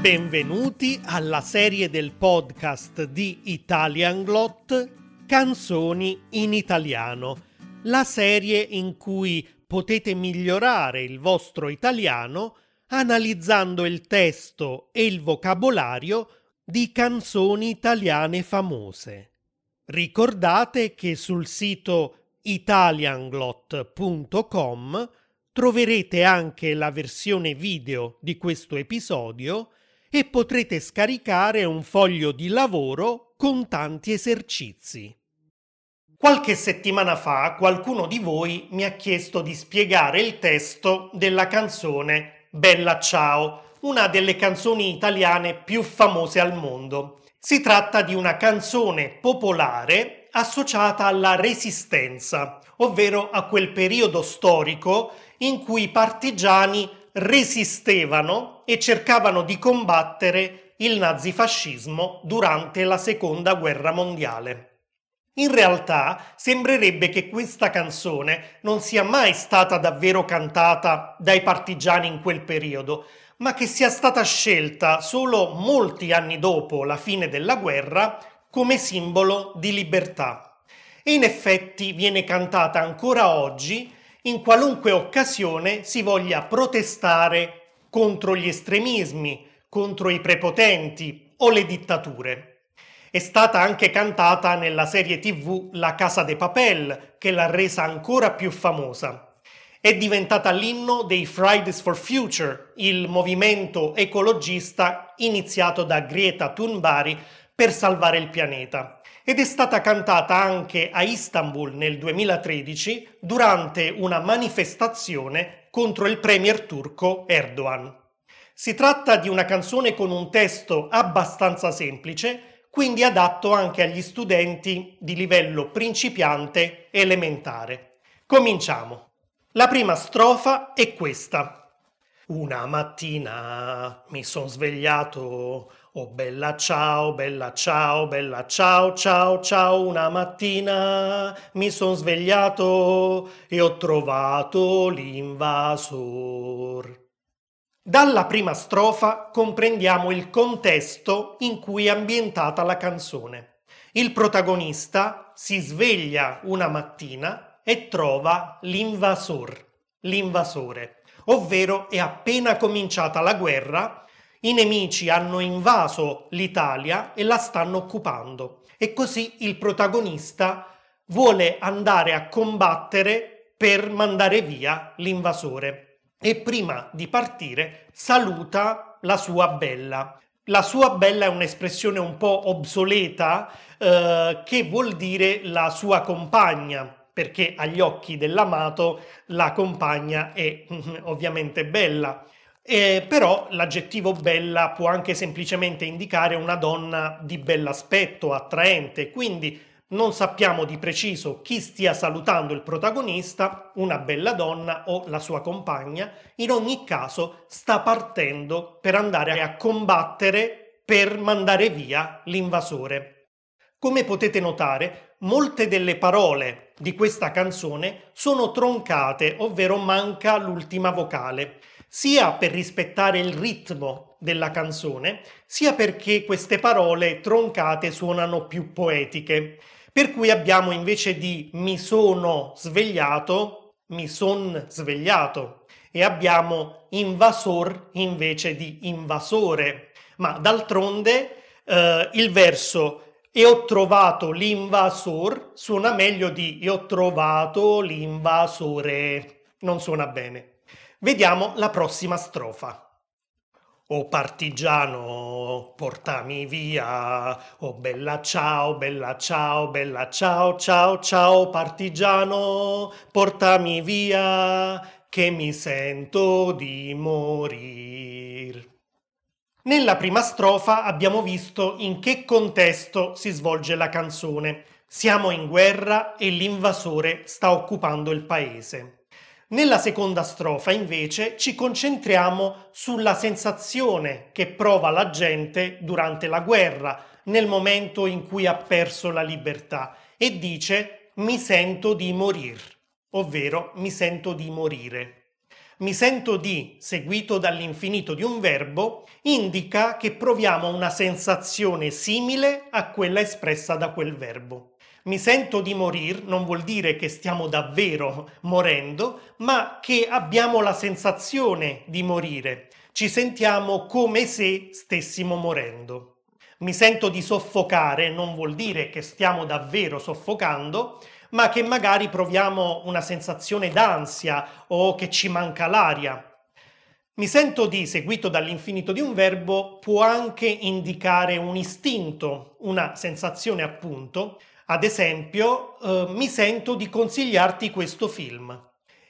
Benvenuti alla serie del podcast di Italian Glot Canzoni in italiano, la serie in cui potete migliorare il vostro italiano analizzando il testo e il vocabolario di canzoni italiane famose. Ricordate che sul sito italianglot.com troverete anche la versione video di questo episodio e potrete scaricare un foglio di lavoro con tanti esercizi. Qualche settimana fa qualcuno di voi mi ha chiesto di spiegare il testo della canzone Bella Ciao, una delle canzoni italiane più famose al mondo. Si tratta di una canzone popolare associata alla resistenza, ovvero a quel periodo storico in cui i partigiani resistevano e cercavano di combattere il nazifascismo durante la seconda guerra mondiale. In realtà sembrerebbe che questa canzone non sia mai stata davvero cantata dai partigiani in quel periodo, ma che sia stata scelta solo molti anni dopo la fine della guerra come simbolo di libertà. E in effetti viene cantata ancora oggi in qualunque occasione si voglia protestare contro gli estremismi, contro i prepotenti o le dittature. È stata anche cantata nella serie tv La Casa de Papel, che l'ha resa ancora più famosa. È diventata l'inno dei Fridays for Future, il movimento ecologista iniziato da Greta Thunberg per salvare il pianeta ed è stata cantata anche a Istanbul nel 2013 durante una manifestazione contro il premier turco Erdogan. Si tratta di una canzone con un testo abbastanza semplice, quindi adatto anche agli studenti di livello principiante elementare. Cominciamo. La prima strofa è questa. Una mattina mi sono svegliato Oh bella ciao, bella ciao, bella ciao, ciao, ciao, una mattina mi son svegliato e ho trovato l'invasor. Dalla prima strofa comprendiamo il contesto in cui è ambientata la canzone. Il protagonista si sveglia una mattina e trova l'invasor, l'invasore, ovvero è appena cominciata la guerra i nemici hanno invaso l'Italia e la stanno occupando e così il protagonista vuole andare a combattere per mandare via l'invasore e prima di partire saluta la sua bella. La sua bella è un'espressione un po' obsoleta eh, che vuol dire la sua compagna, perché agli occhi dell'amato la compagna è ovviamente bella. Eh, però l'aggettivo bella può anche semplicemente indicare una donna di bell'aspetto, attraente, quindi non sappiamo di preciso chi stia salutando il protagonista, una bella donna o la sua compagna, in ogni caso sta partendo per andare a combattere per mandare via l'invasore. Come potete notare, molte delle parole di questa canzone sono troncate, ovvero manca l'ultima vocale sia per rispettare il ritmo della canzone, sia perché queste parole troncate suonano più poetiche. Per cui abbiamo invece di mi sono svegliato, mi son svegliato e abbiamo invasor invece di invasore. Ma d'altronde eh, il verso e ho trovato l'invasor suona meglio di e ho trovato l'invasore. Non suona bene. Vediamo la prossima strofa. O partigiano, portami via. Oh bella ciao, bella ciao, bella ciao, ciao, ciao, partigiano, portami via, che mi sento di morir. Nella prima strofa abbiamo visto in che contesto si svolge la canzone. Siamo in guerra e l'invasore sta occupando il paese. Nella seconda strofa invece ci concentriamo sulla sensazione che prova la gente durante la guerra, nel momento in cui ha perso la libertà e dice mi sento di morir, ovvero mi sento di morire. mi sento di, seguito dall'infinito di un verbo, indica che proviamo una sensazione simile a quella espressa da quel verbo. Mi sento di morir non vuol dire che stiamo davvero morendo, ma che abbiamo la sensazione di morire. Ci sentiamo come se stessimo morendo. Mi sento di soffocare non vuol dire che stiamo davvero soffocando, ma che magari proviamo una sensazione d'ansia o che ci manca l'aria. Mi sento di, seguito dall'infinito di un verbo, può anche indicare un istinto, una sensazione appunto. Ad esempio, eh, mi sento di consigliarti questo film.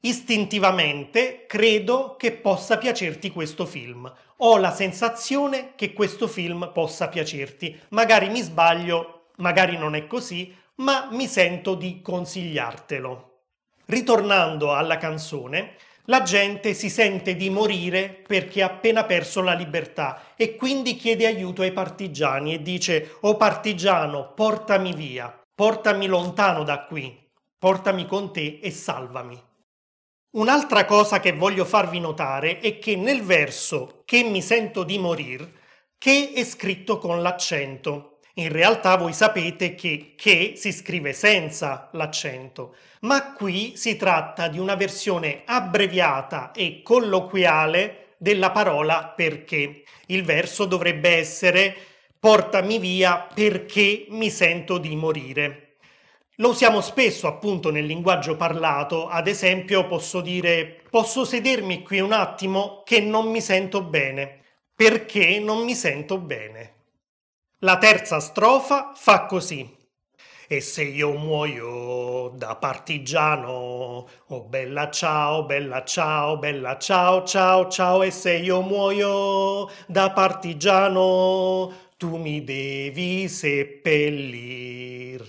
Istintivamente credo che possa piacerti questo film. Ho la sensazione che questo film possa piacerti. Magari mi sbaglio, magari non è così, ma mi sento di consigliartelo. Ritornando alla canzone, la gente si sente di morire perché ha appena perso la libertà e quindi chiede aiuto ai partigiani e dice O partigiano, portami via, portami lontano da qui, portami con te e salvami. Un'altra cosa che voglio farvi notare è che nel verso che mi sento di morir, che è scritto con l'accento in realtà voi sapete che che si scrive senza l'accento, ma qui si tratta di una versione abbreviata e colloquiale della parola perché. Il verso dovrebbe essere portami via perché mi sento di morire. Lo usiamo spesso appunto nel linguaggio parlato, ad esempio posso dire posso sedermi qui un attimo che non mi sento bene, perché non mi sento bene. La terza strofa fa così. E se io muoio da partigiano, oh bella ciao, bella ciao, bella ciao, ciao, ciao, e se io muoio da partigiano, tu mi devi seppellir.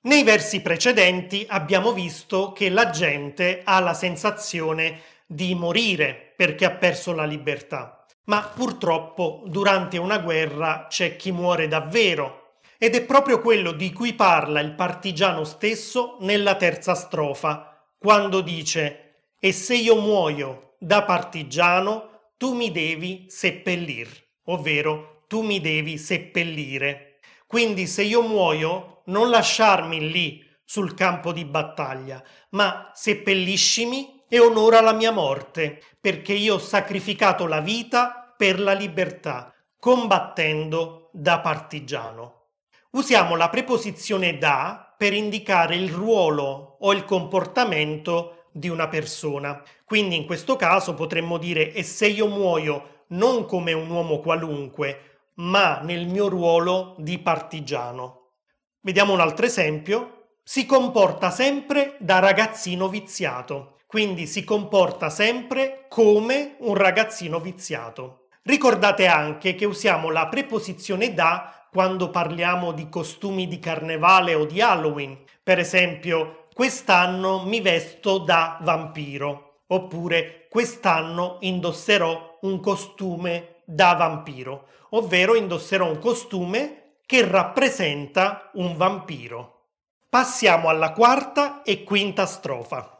Nei versi precedenti abbiamo visto che la gente ha la sensazione di morire perché ha perso la libertà. Ma purtroppo durante una guerra c'è chi muore davvero ed è proprio quello di cui parla il partigiano stesso nella terza strofa, quando dice E se io muoio da partigiano, tu mi devi seppellir, ovvero tu mi devi seppellire. Quindi se io muoio, non lasciarmi lì sul campo di battaglia, ma seppelliscimi e onora la mia morte, perché io ho sacrificato la vita per la libertà, combattendo da partigiano. Usiamo la preposizione da per indicare il ruolo o il comportamento di una persona. Quindi in questo caso potremmo dire e se io muoio non come un uomo qualunque, ma nel mio ruolo di partigiano. Vediamo un altro esempio. Si comporta sempre da ragazzino viziato quindi si comporta sempre come un ragazzino viziato. Ricordate anche che usiamo la preposizione da quando parliamo di costumi di carnevale o di Halloween. Per esempio, quest'anno mi vesto da vampiro, oppure quest'anno indosserò un costume da vampiro, ovvero indosserò un costume che rappresenta un vampiro. Passiamo alla quarta e quinta strofa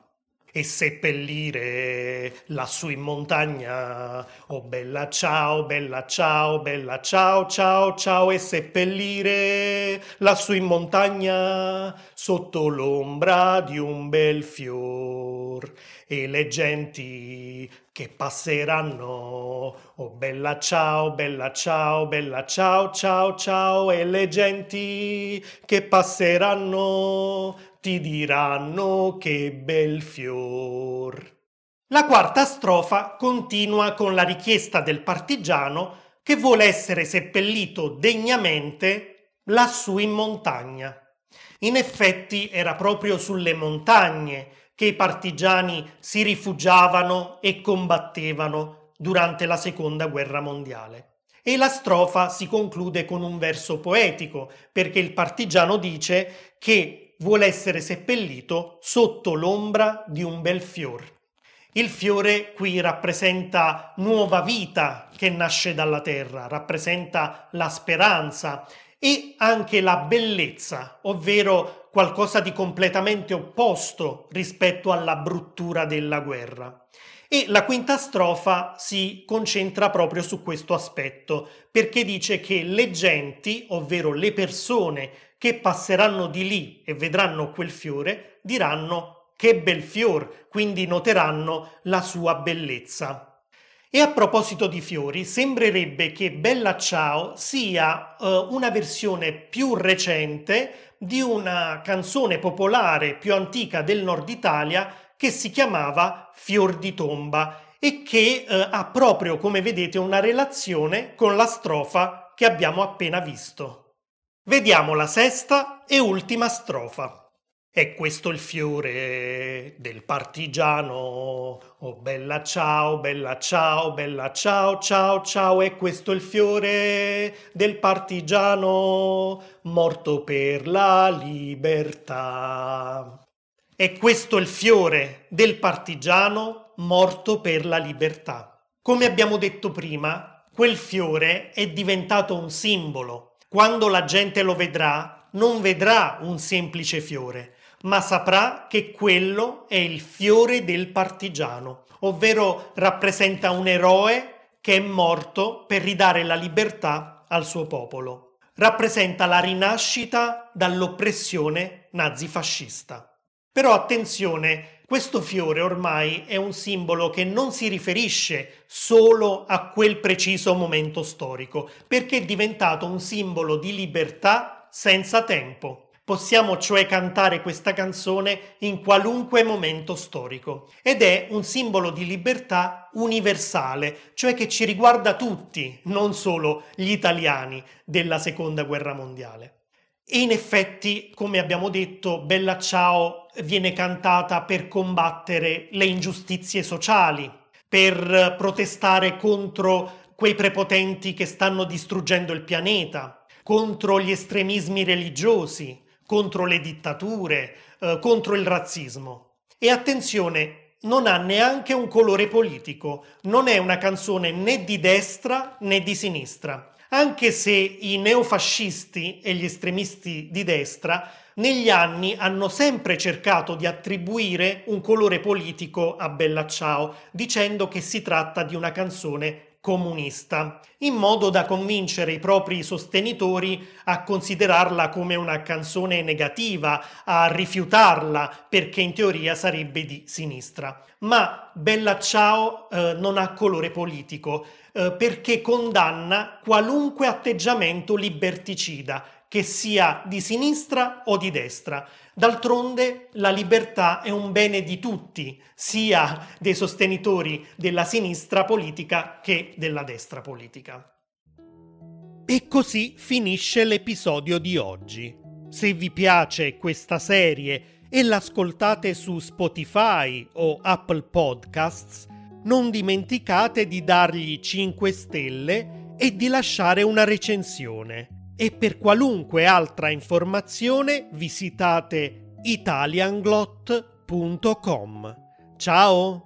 e seppellire lassù in montagna. Oh bella ciao, bella ciao, bella ciao, ciao, ciao e seppellire lassù in montagna sotto l'ombra di un bel fior e le genti che passeranno. Oh bella ciao, bella ciao, bella ciao, ciao, ciao e le genti che passeranno ti diranno che bel fior. La quarta strofa continua con la richiesta del partigiano che vuole essere seppellito degnamente lassù in montagna. In effetti era proprio sulle montagne che i partigiani si rifugiavano e combattevano durante la seconda guerra mondiale. E la strofa si conclude con un verso poetico, perché il partigiano dice che vuole essere seppellito sotto l'ombra di un bel fior. Il fiore qui rappresenta nuova vita che nasce dalla terra, rappresenta la speranza e anche la bellezza, ovvero qualcosa di completamente opposto rispetto alla bruttura della guerra. E la quinta strofa si concentra proprio su questo aspetto, perché dice che le genti, ovvero le persone che passeranno di lì e vedranno quel fiore, diranno che bel fior, quindi noteranno la sua bellezza. E a proposito di fiori, sembrerebbe che Bella Ciao sia uh, una versione più recente di una canzone popolare più antica del nord Italia che si chiamava Fior di tomba e che uh, ha proprio, come vedete, una relazione con la strofa che abbiamo appena visto. Vediamo la sesta e ultima strofa. È questo il fiore del partigiano. Oh bella ciao, bella ciao, bella ciao, ciao, ciao. È questo il fiore del partigiano morto per la libertà. È questo il fiore del partigiano morto per la libertà. Come abbiamo detto prima, quel fiore è diventato un simbolo. Quando la gente lo vedrà, non vedrà un semplice fiore ma saprà che quello è il fiore del partigiano, ovvero rappresenta un eroe che è morto per ridare la libertà al suo popolo. Rappresenta la rinascita dall'oppressione nazifascista. Però attenzione, questo fiore ormai è un simbolo che non si riferisce solo a quel preciso momento storico, perché è diventato un simbolo di libertà senza tempo. Possiamo cioè cantare questa canzone in qualunque momento storico ed è un simbolo di libertà universale, cioè che ci riguarda tutti, non solo gli italiani della seconda guerra mondiale. E in effetti, come abbiamo detto, Bella Ciao viene cantata per combattere le ingiustizie sociali, per protestare contro quei prepotenti che stanno distruggendo il pianeta, contro gli estremismi religiosi, contro le dittature, eh, contro il razzismo. E attenzione, non ha neanche un colore politico, non è una canzone né di destra né di sinistra, anche se i neofascisti e gli estremisti di destra negli anni hanno sempre cercato di attribuire un colore politico a Bella Ciao, dicendo che si tratta di una canzone comunista, in modo da convincere i propri sostenitori a considerarla come una canzone negativa, a rifiutarla perché in teoria sarebbe di sinistra. Ma Bella Ciao eh, non ha colore politico eh, perché condanna qualunque atteggiamento liberticida, che sia di sinistra o di destra. D'altronde la libertà è un bene di tutti, sia dei sostenitori della sinistra politica che della destra politica. E così finisce l'episodio di oggi. Se vi piace questa serie e l'ascoltate su Spotify o Apple Podcasts, non dimenticate di dargli 5 stelle e di lasciare una recensione e per qualunque altra informazione visitate italianglot.com. Ciao!